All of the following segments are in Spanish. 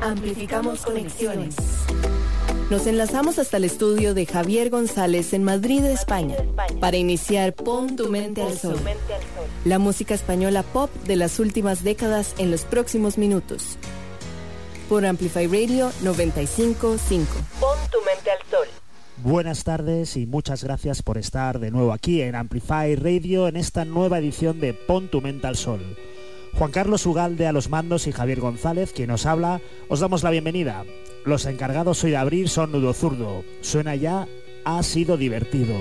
Amplificamos conexiones. Nos enlazamos hasta el estudio de Javier González en Madrid, España, para iniciar Pon tu mente al sol. La música española pop de las últimas décadas en los próximos minutos. Por Amplify Radio 955. Pon tu mente al sol. Buenas tardes y muchas gracias por estar de nuevo aquí en Amplify Radio en esta nueva edición de Pon tu mente al sol. Juan Carlos Ugalde a los mandos y Javier González, quien nos habla, os damos la bienvenida. Los encargados hoy de abrir son Nudo Zurdo. Suena ya, ha sido divertido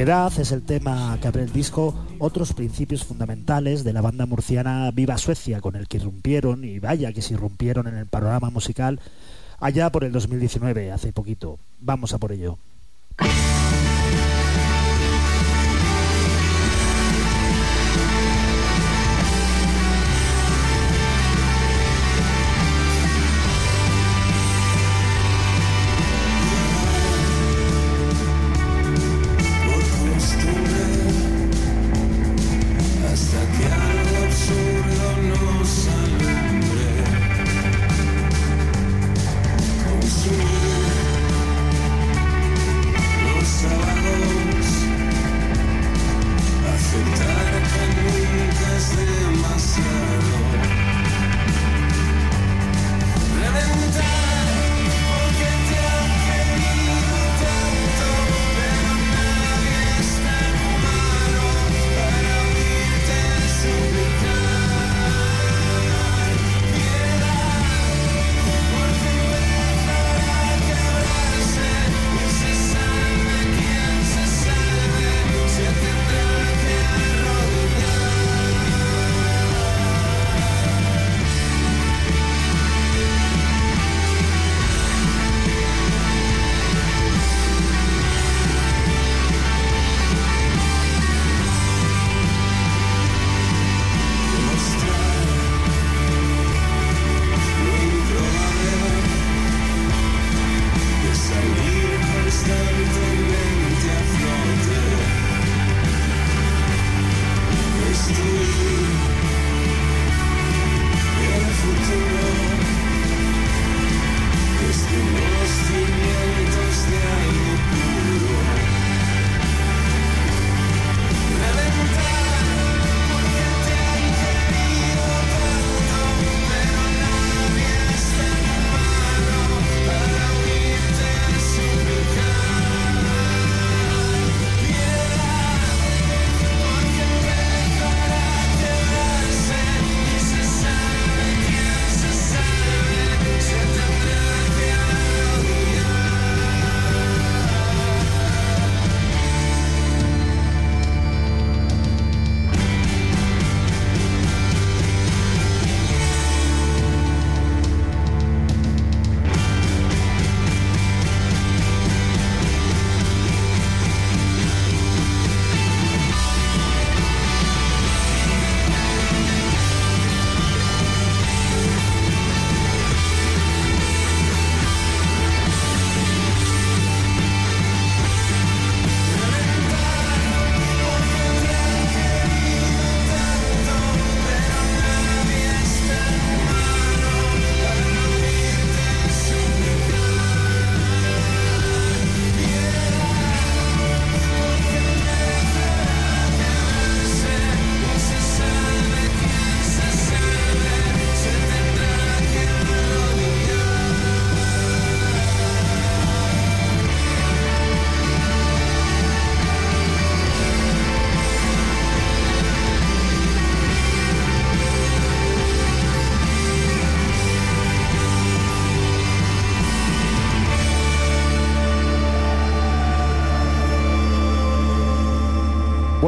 Piedad es el tema que abre el disco Otros principios fundamentales de la banda murciana Viva Suecia, con el que irrumpieron, y vaya que se irrumpieron en el panorama musical allá por el 2019, hace poquito. Vamos a por ello.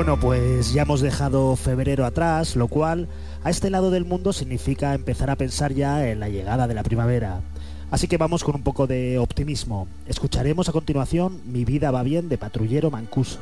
Bueno, pues ya hemos dejado febrero atrás, lo cual a este lado del mundo significa empezar a pensar ya en la llegada de la primavera. Así que vamos con un poco de optimismo. Escucharemos a continuación Mi vida va bien de Patrullero Mancuso.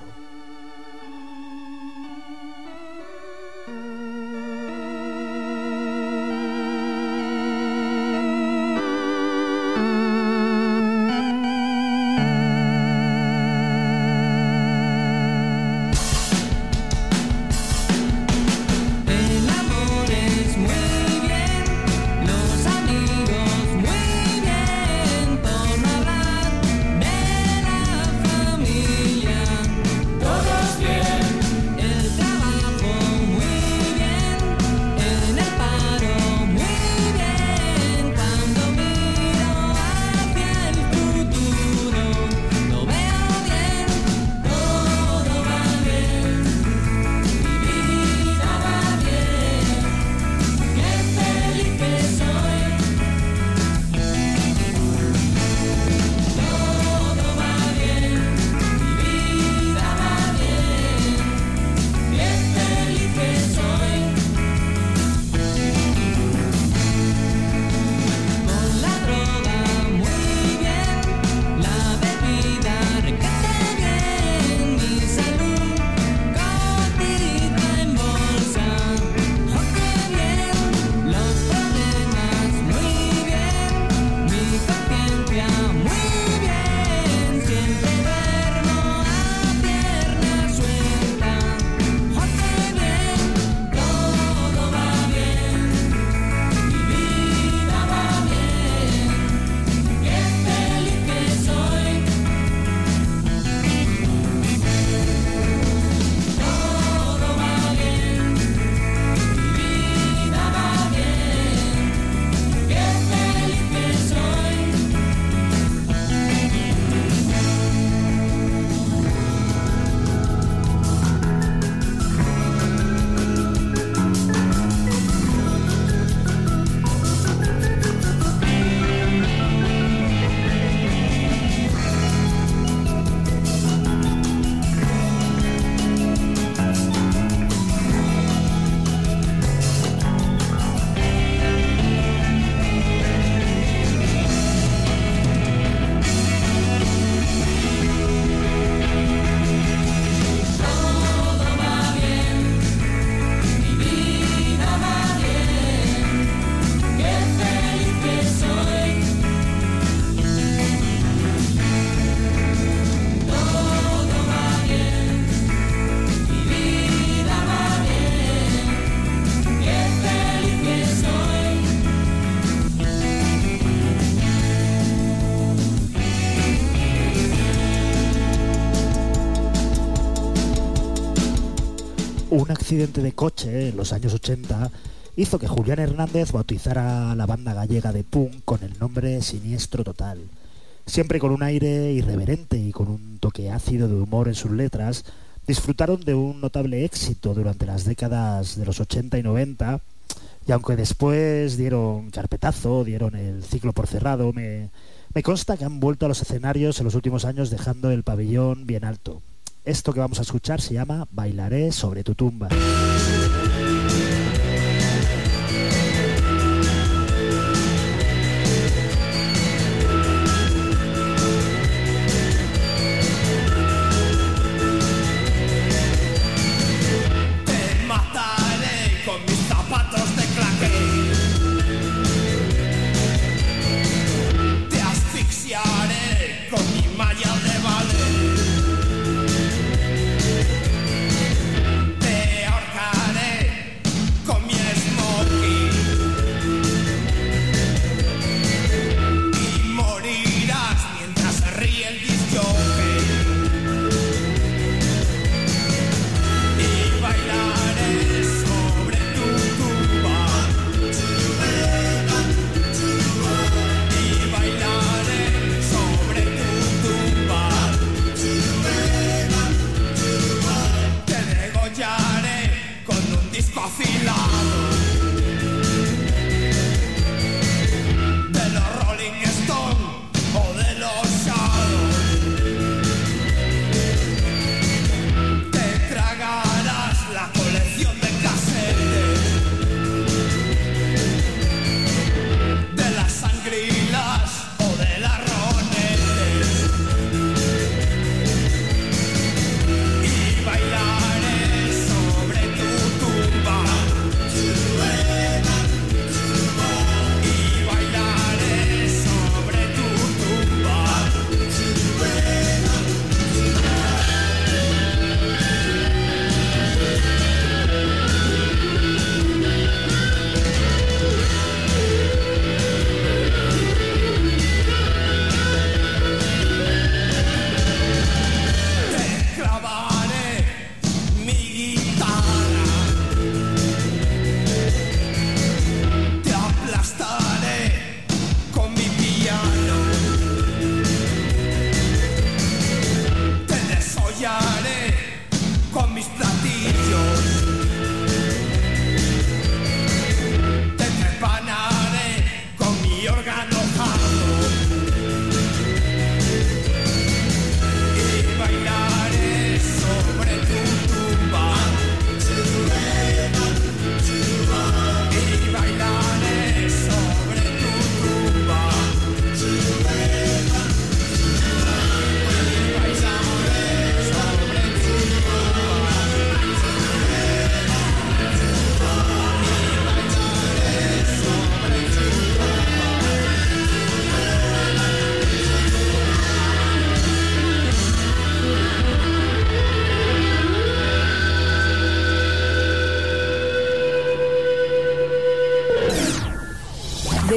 Accidente de coche en los años 80 hizo que Julián Hernández bautizara la banda gallega de punk con el nombre Siniestro Total. Siempre con un aire irreverente y con un toque ácido de humor en sus letras, disfrutaron de un notable éxito durante las décadas de los 80 y 90 y aunque después dieron carpetazo, dieron el ciclo por cerrado, me consta que han vuelto a los escenarios en los últimos años dejando el pabellón bien alto. Esto que vamos a escuchar se llama Bailaré sobre tu tumba.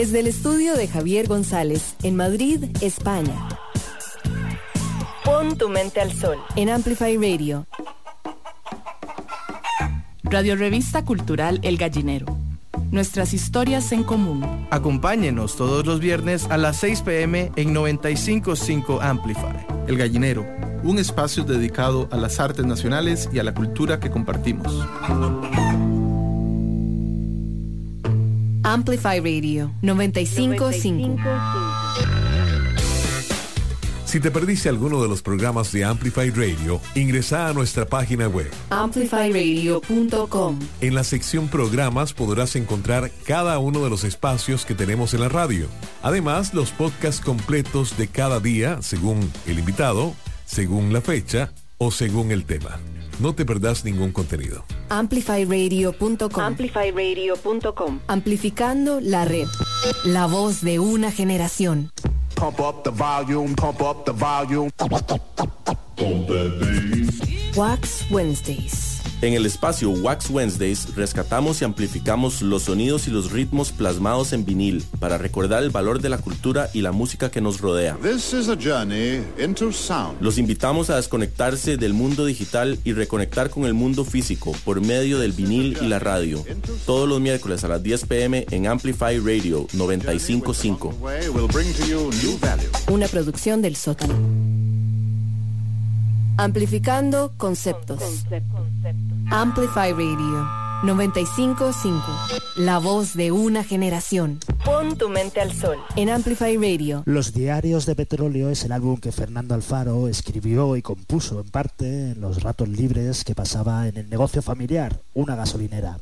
Desde el estudio de Javier González en Madrid, España. Pon tu mente al sol en Amplify Radio. Radio Revista Cultural El Gallinero. Nuestras historias en común. Acompáñenos todos los viernes a las 6 pm en 955 Amplify. El Gallinero, un espacio dedicado a las artes nacionales y a la cultura que compartimos. Amplify Radio 955. Si te perdiste alguno de los programas de Amplify Radio, ingresa a nuestra página web amplifyradio.com. En la sección programas podrás encontrar cada uno de los espacios que tenemos en la radio. Además, los podcasts completos de cada día, según el invitado, según la fecha o según el tema. No te perdás ningún contenido. Amplifyradio.com. Amplifyradio.com. Amplificando la red. La voz de una generación. Pump up the volume, pump up the volume. Wax Wednesdays. En el espacio Wax Wednesdays rescatamos y amplificamos los sonidos y los ritmos plasmados en vinil para recordar el valor de la cultura y la música que nos rodea. Los invitamos a desconectarse del mundo digital y reconectar con el mundo físico por medio del vinil y la radio. Todos los miércoles a las 10 pm en Amplify Radio 955. Una producción del sótano. Amplificando conceptos. Amplify Radio 955. La voz de una generación. Pon tu mente al sol. En Amplify Radio. Los Diarios de Petróleo es el álbum que Fernando Alfaro escribió y compuso en parte en los ratos libres que pasaba en el negocio familiar, una gasolinera.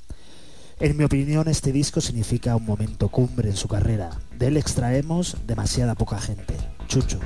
En mi opinión, este disco significa un momento cumbre en su carrera. De él extraemos demasiada poca gente. Chucho.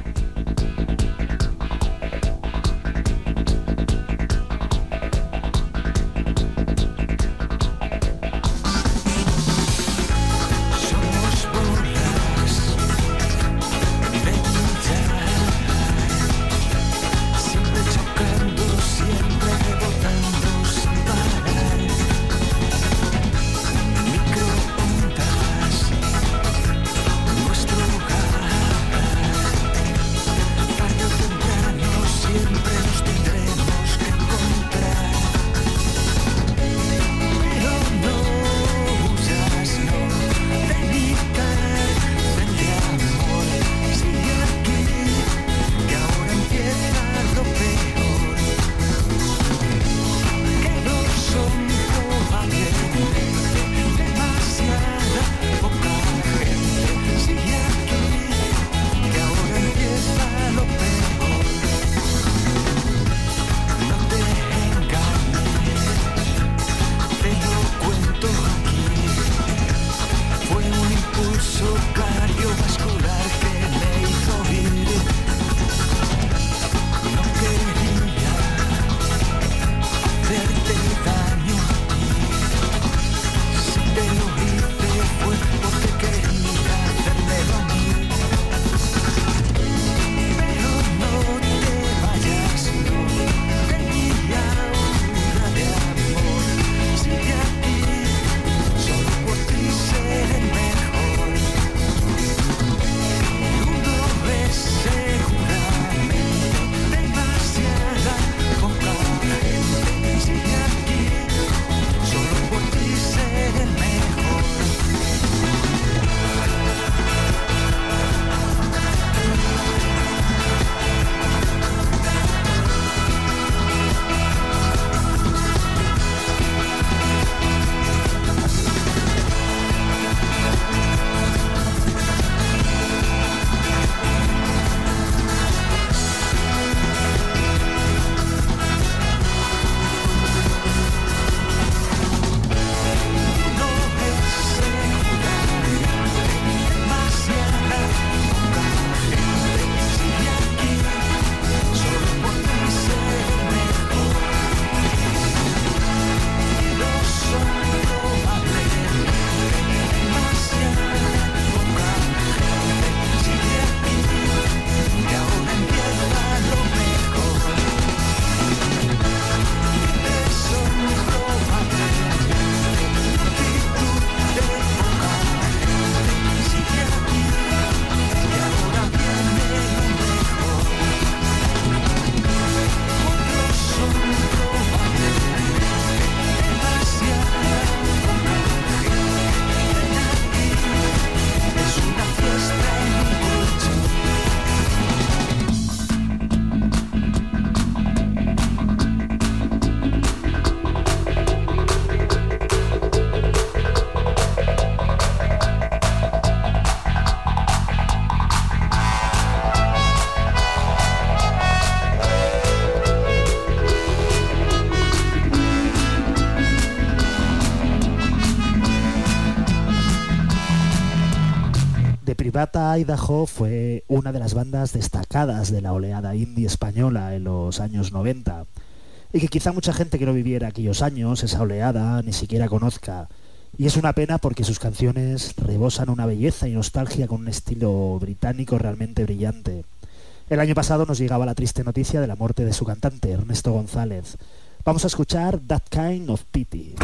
Idaho fue una de las bandas destacadas de la oleada indie española en los años 90 y que quizá mucha gente que no viviera aquellos años, esa oleada, ni siquiera conozca. Y es una pena porque sus canciones rebosan una belleza y nostalgia con un estilo británico realmente brillante. El año pasado nos llegaba la triste noticia de la muerte de su cantante, Ernesto González. Vamos a escuchar That Kind of Pity.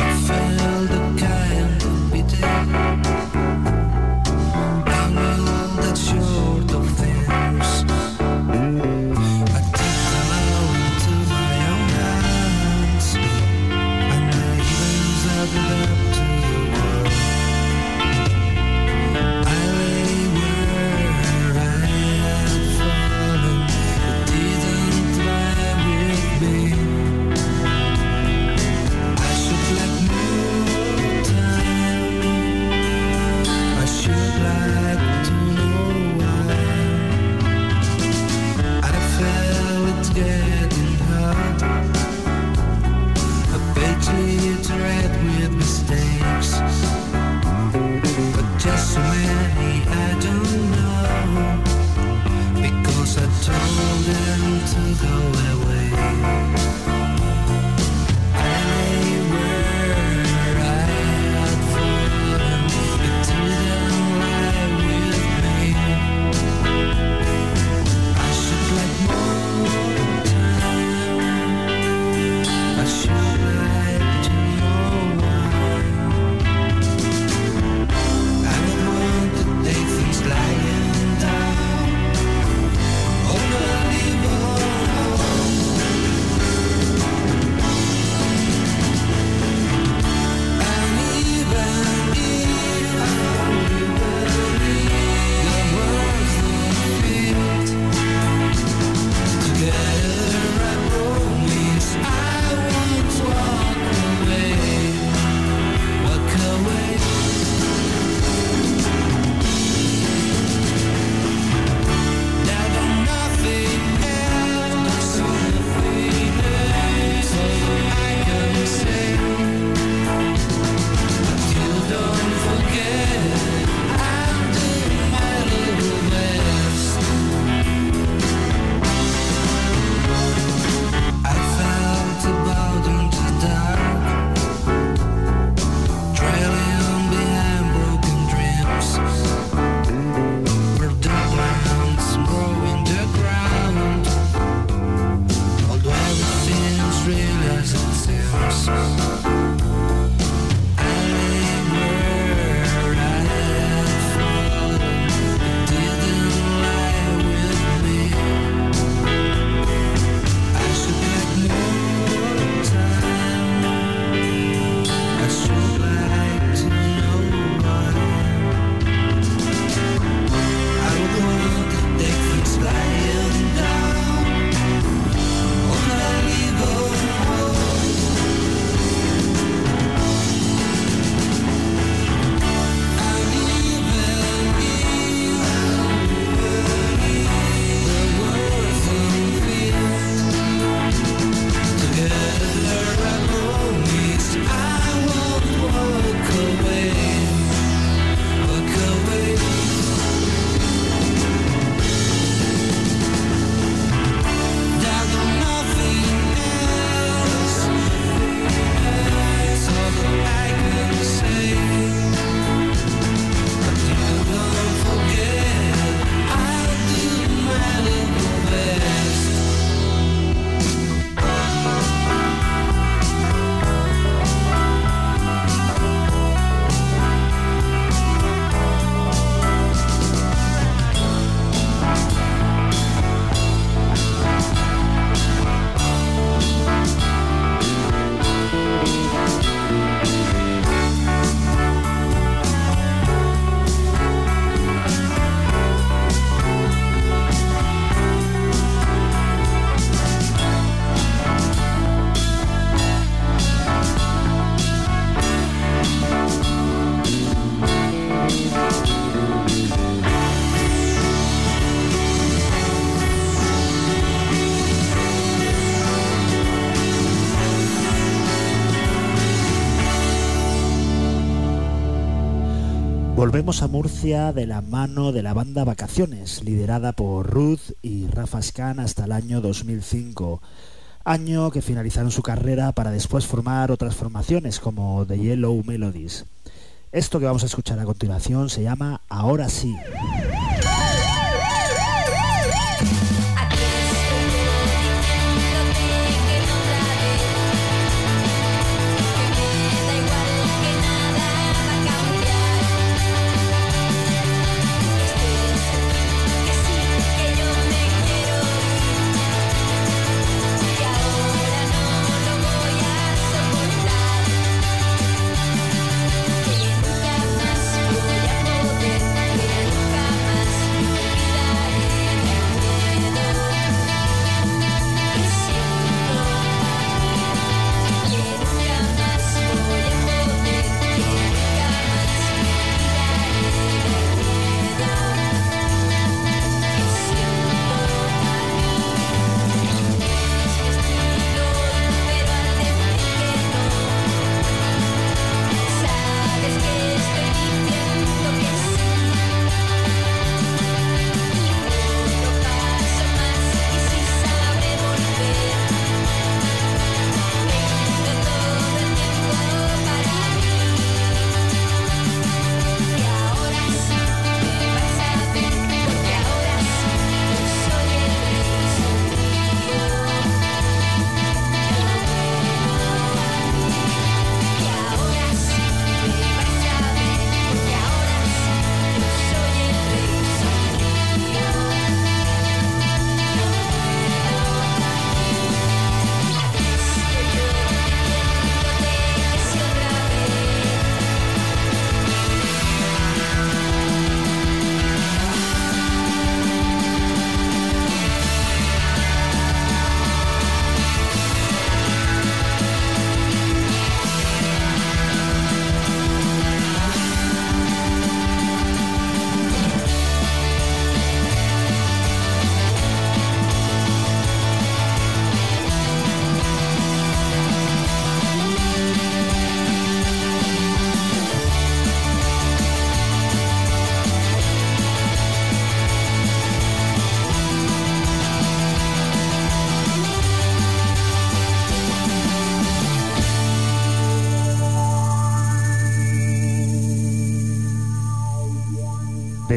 A Murcia de la mano de la banda Vacaciones, liderada por Ruth y Rafa Scan hasta el año 2005, año que finalizaron su carrera para después formar otras formaciones como The Yellow Melodies. Esto que vamos a escuchar a continuación se llama Ahora sí.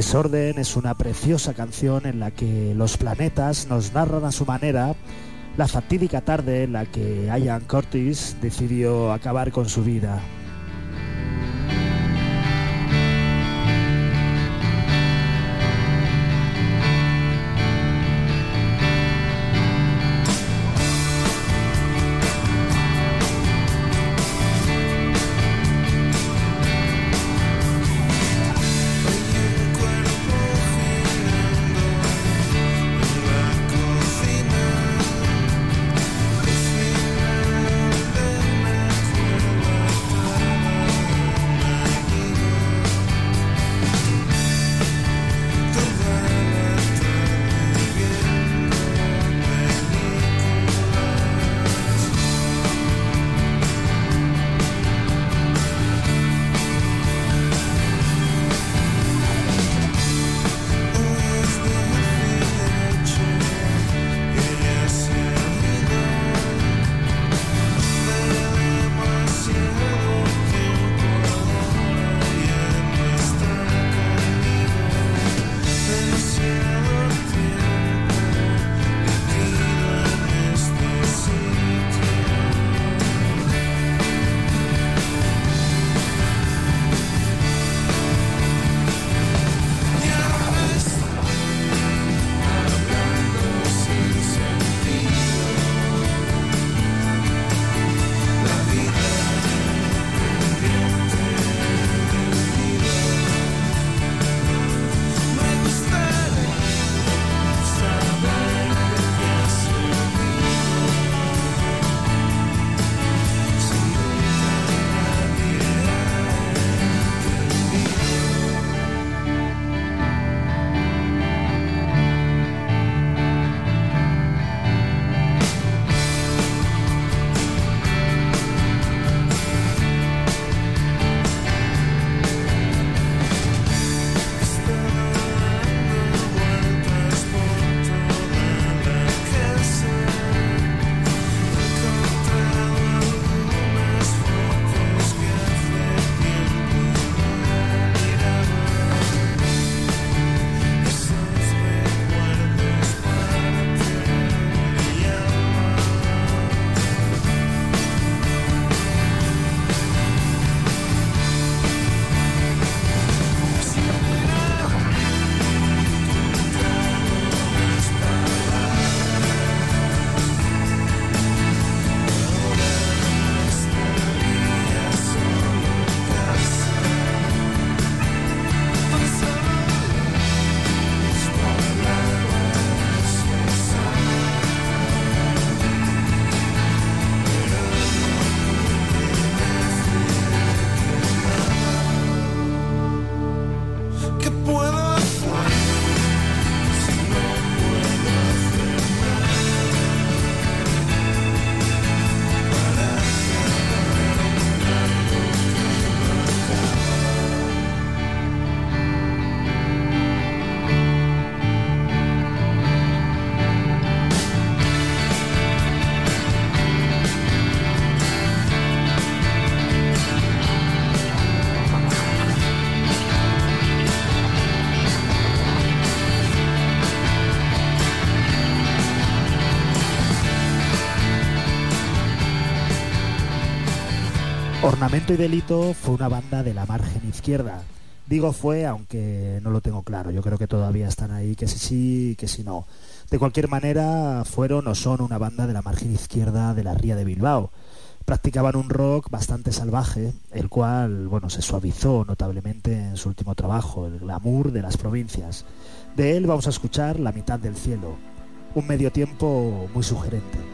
Desorden es una preciosa canción en la que los planetas nos narran a su manera la fatídica tarde en la que Ian Curtis decidió acabar con su vida. Ornamento y Delito fue una banda de la margen izquierda. Digo fue, aunque no lo tengo claro. Yo creo que todavía están ahí, que sí sí, que sí no. De cualquier manera, fueron o son una banda de la margen izquierda de la Ría de Bilbao. Practicaban un rock bastante salvaje, el cual, bueno, se suavizó notablemente en su último trabajo, el glamour de las provincias. De él vamos a escuchar La mitad del cielo, un medio tiempo muy sugerente.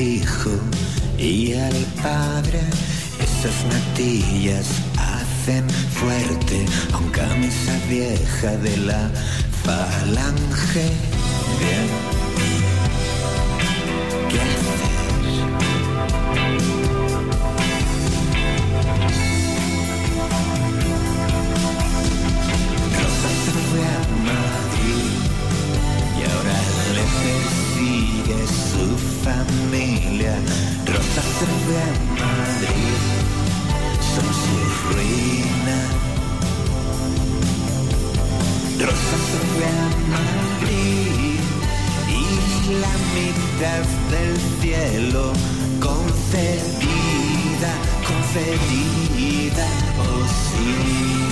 Hijo y al padre. Esas natillas hacen fuerte, aunque camisa vieja de la falange. Rosa se fue a Madrid, son su ruina. Rosa se fue a Madrid y la mitad del cielo concedida, concedida, oh sí.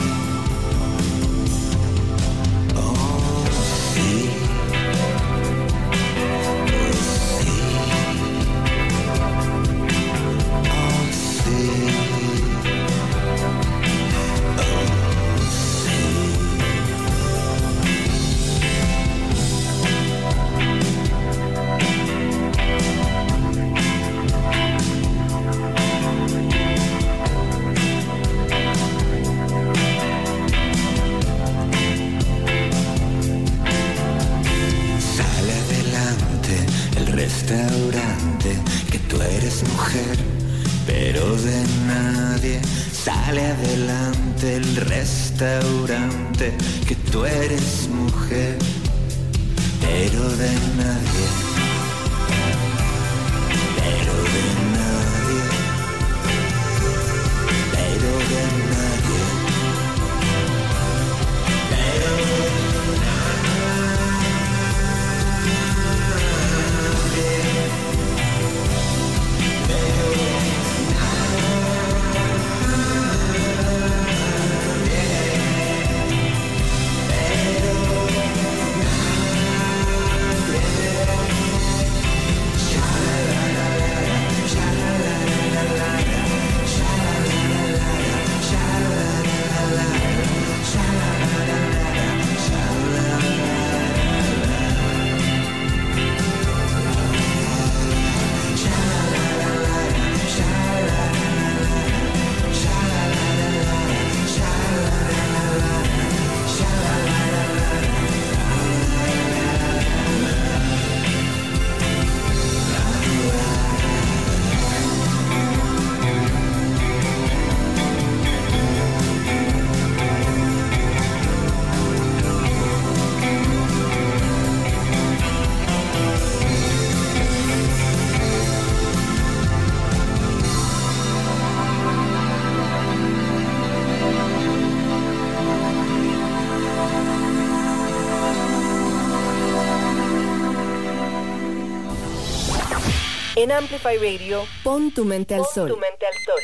En Amplify Radio, pon tu mente al sol. Tu mente al sol.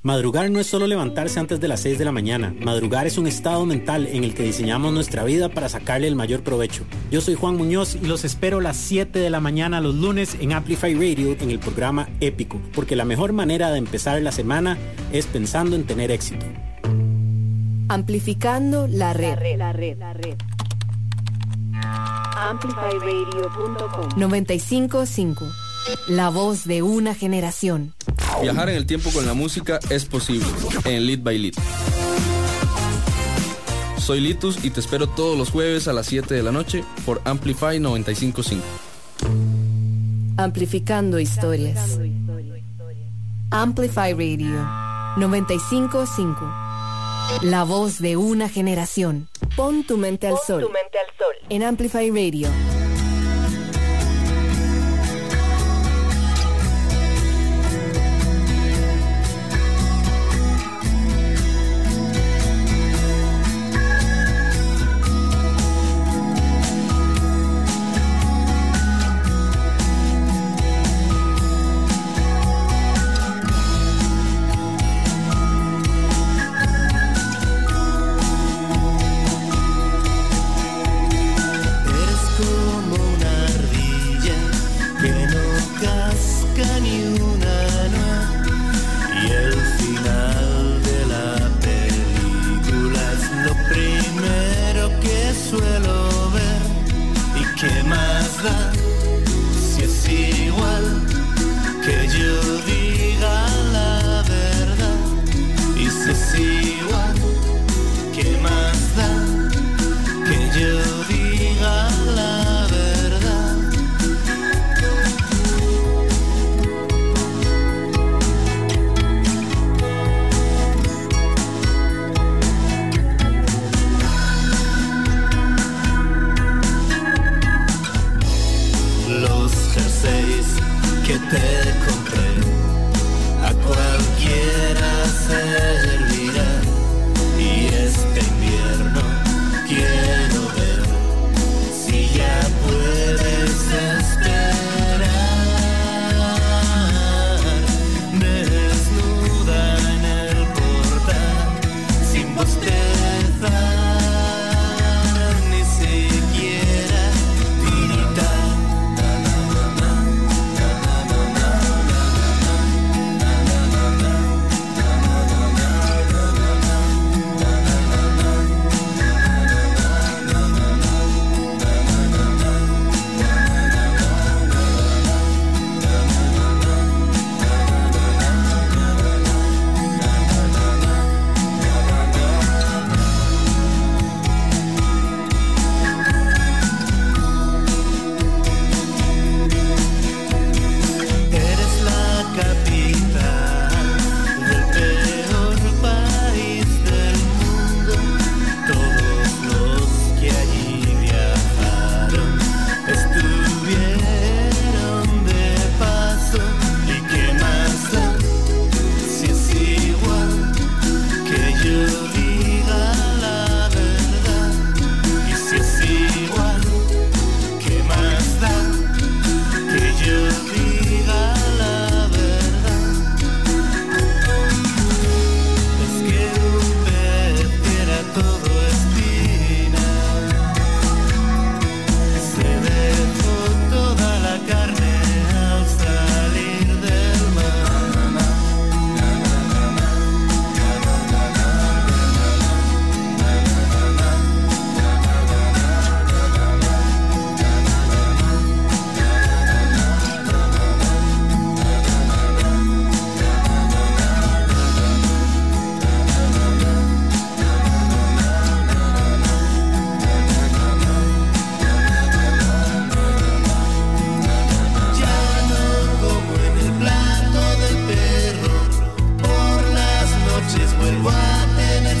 Madrugar no es solo levantarse antes de las 6 de la mañana. Madrugar es un estado mental en el que diseñamos nuestra vida para sacarle el mayor provecho. Yo soy Juan Muñoz y los espero a las 7 de la mañana los lunes en Amplify Radio en el programa Épico, porque la mejor manera de empezar la semana es pensando en tener éxito. Amplificando la red. La red, la red amplifyradio.com 955 La voz de una generación. Viajar en el tiempo con la música es posible en Lead by Lead. Soy Litus y te espero todos los jueves a las 7 de la noche por Amplify 955. Amplificando historias. Amplify Radio 955. La voz de una generación. Pon tu mente al Pon. Tu mente al sol. En Amplify Radio. the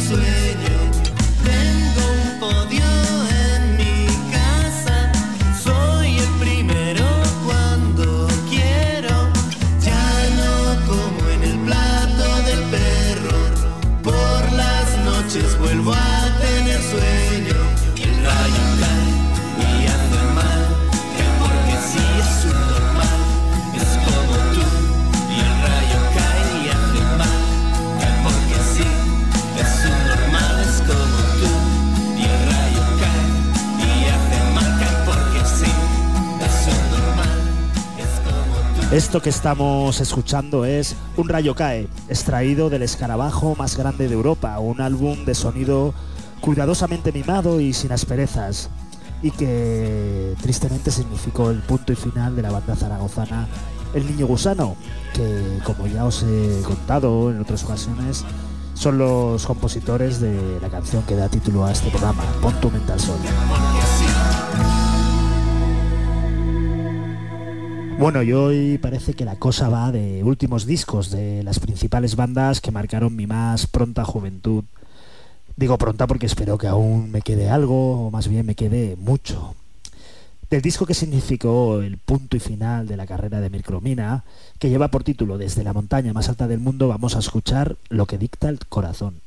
swear Esto que estamos escuchando es Un rayo cae, extraído del escarabajo más grande de Europa, un álbum de sonido cuidadosamente mimado y sin asperezas, y que tristemente significó el punto y final de la banda zaragozana El Niño Gusano, que como ya os he contado en otras ocasiones, son los compositores de la canción que da título a este programa, Pon tu mente al sol. Bueno, y hoy parece que la cosa va de últimos discos de las principales bandas que marcaron mi más pronta juventud. Digo pronta porque espero que aún me quede algo, o más bien me quede mucho. Del disco que significó el punto y final de la carrera de Mircromina, que lleva por título Desde la montaña más alta del mundo, vamos a escuchar lo que dicta el corazón.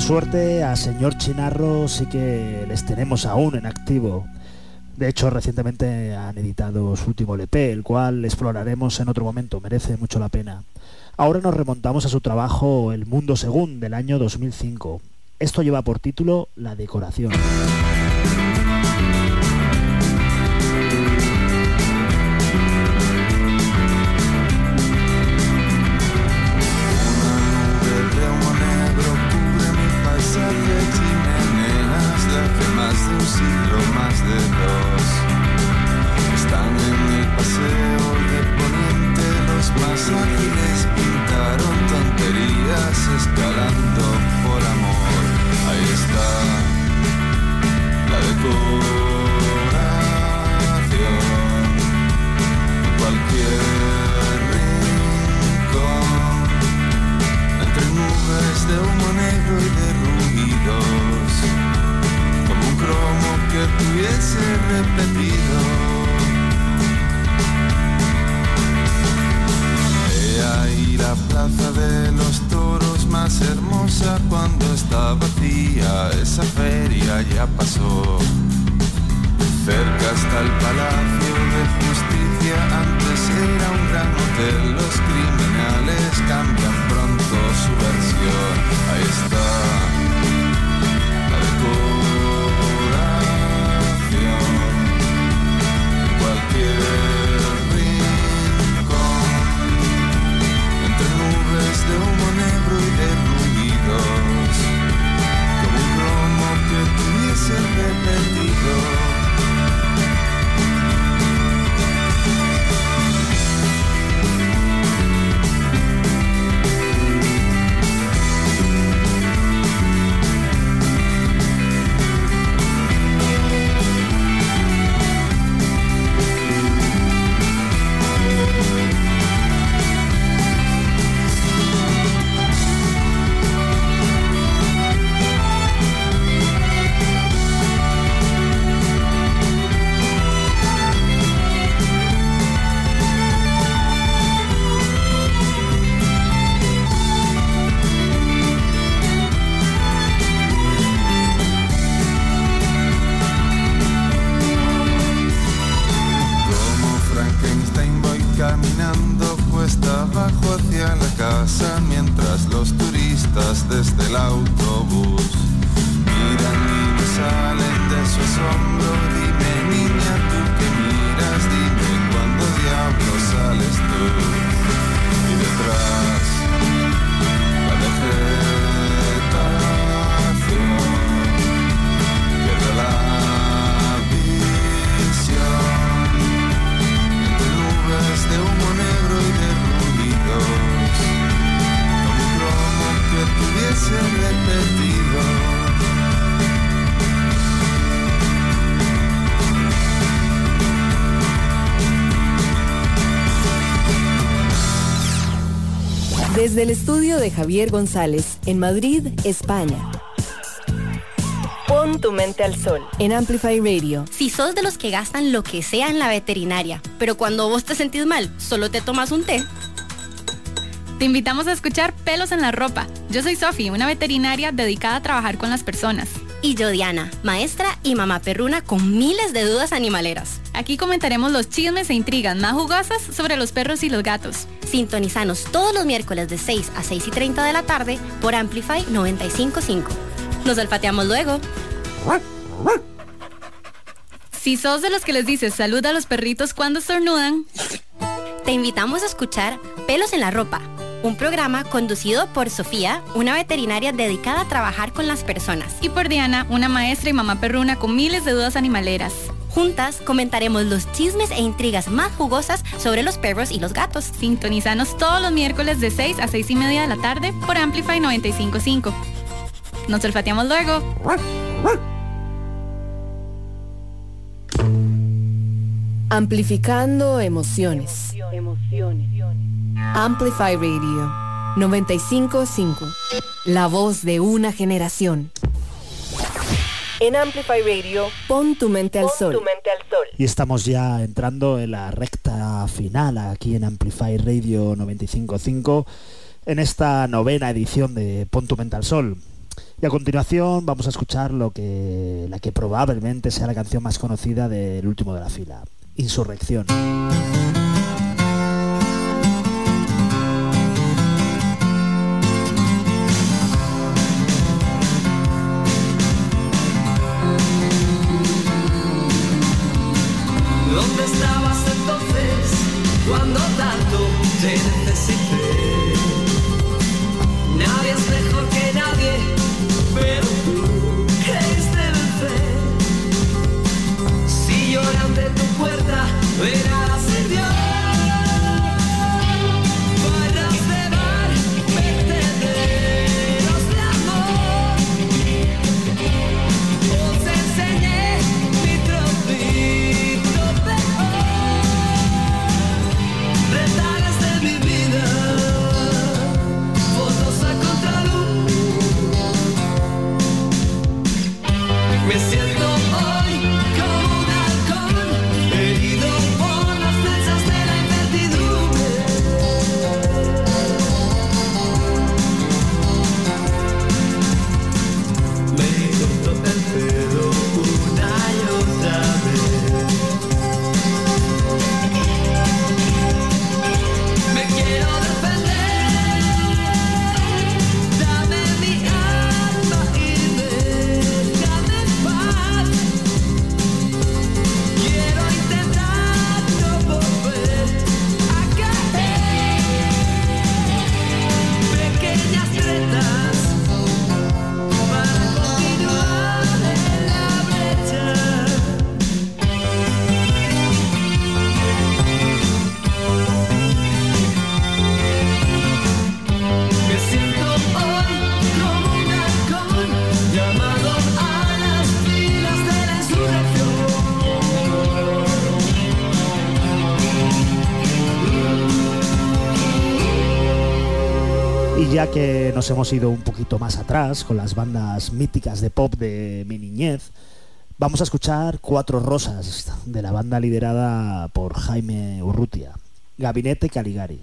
Suerte a señor Chinarro sí que les tenemos aún en activo. De hecho, recientemente han editado su último LP, el cual exploraremos en otro momento, merece mucho la pena. Ahora nos remontamos a su trabajo El Mundo Según del año 2005. Esto lleva por título La Decoración. Siglo, más de dos. Están en el paseo de poniente, los más ágiles pintaron tonterías escalando por amor. Ahí está la decoración. Javier González en Madrid, España. Pon tu mente al sol en Amplify Radio. Si sos de los que gastan lo que sea en la veterinaria, pero cuando vos te sentís mal, solo te tomas un té. Te invitamos a escuchar Pelos en la Ropa. Yo soy Sofi, una veterinaria dedicada a trabajar con las personas. Y yo, Diana, maestra y mamá perruna con miles de dudas animaleras. Aquí comentaremos los chismes e intrigas más jugosas sobre los perros y los gatos. Sintonizanos todos los miércoles de 6 a 6 y 30 de la tarde por Amplify 955. Nos olfateamos luego. Si sos de los que les dices salud a los perritos cuando estornudan, Te invitamos a escuchar Pelos en la Ropa, un programa conducido por Sofía, una veterinaria dedicada a trabajar con las personas. y por Diana, una maestra y mamá perruna con miles de dudas animaleras. Juntas comentaremos los chismes e intrigas más jugosas sobre los perros y los gatos. Sintonizanos todos los miércoles de 6 a 6 y media de la tarde por Amplify 955. Nos olfateamos luego. Amplificando emociones. Amplify Radio 955. La voz de una generación. En Amplify Radio, pon tu mente al sol. Y estamos ya entrando en la recta final aquí en Amplify Radio 955 en esta novena edición de Pon tu mente al sol. Y a continuación vamos a escuchar lo que la que probablemente sea la canción más conocida del último de la fila, Insurrección. Ya que nos hemos ido un poquito más atrás con las bandas míticas de pop de mi niñez, vamos a escuchar Cuatro Rosas de la banda liderada por Jaime Urrutia, Gabinete Caligari.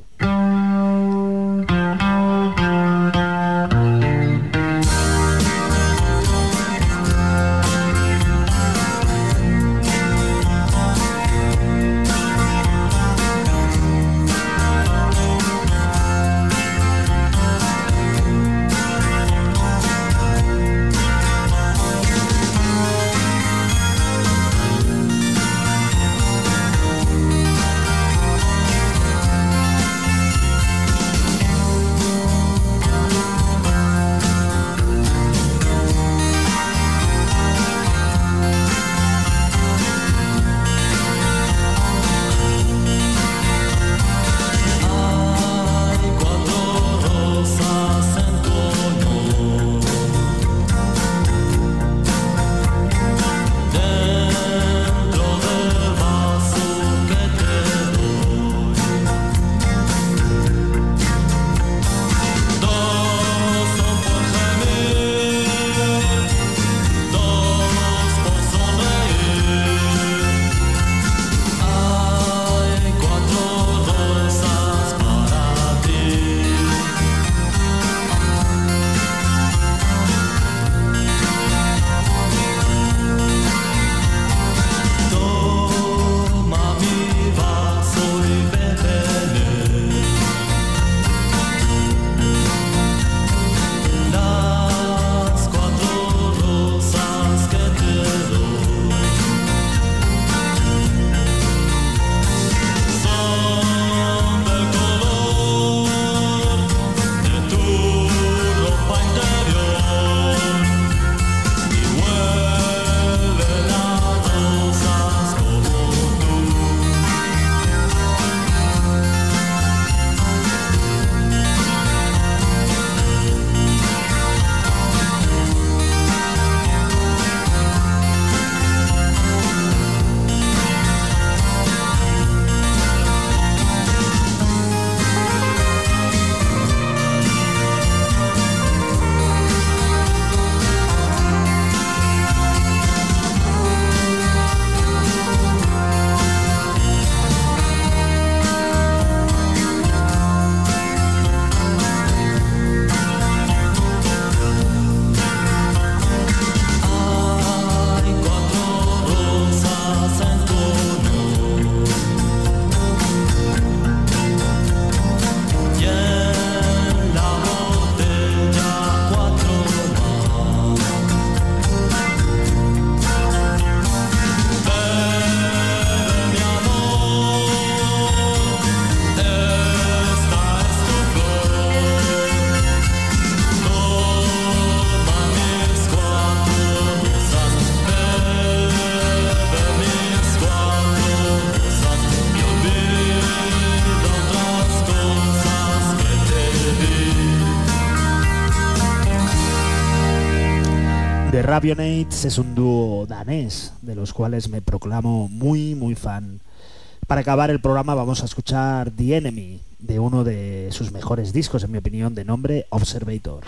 The Ravionates es un dúo danés, de los cuales me proclamo muy, muy fan. Para acabar el programa vamos a escuchar The Enemy, de uno de sus mejores discos, en mi opinión, de nombre Observator.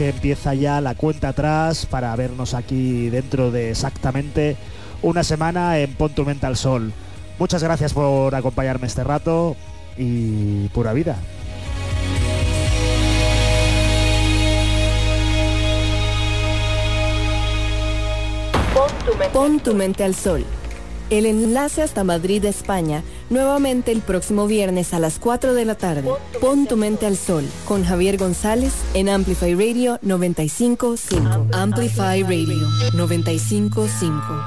Que empieza ya la cuenta atrás para vernos aquí dentro de exactamente una semana en Ponto Mental Sol. Muchas gracias por acompañarme este rato y pura vida. Pon tu mente al sol. El enlace hasta Madrid, España, nuevamente el próximo viernes a las 4 de la tarde. Pon tu mente al sol con Javier González en Amplify Radio 955. Amplify Radio 955.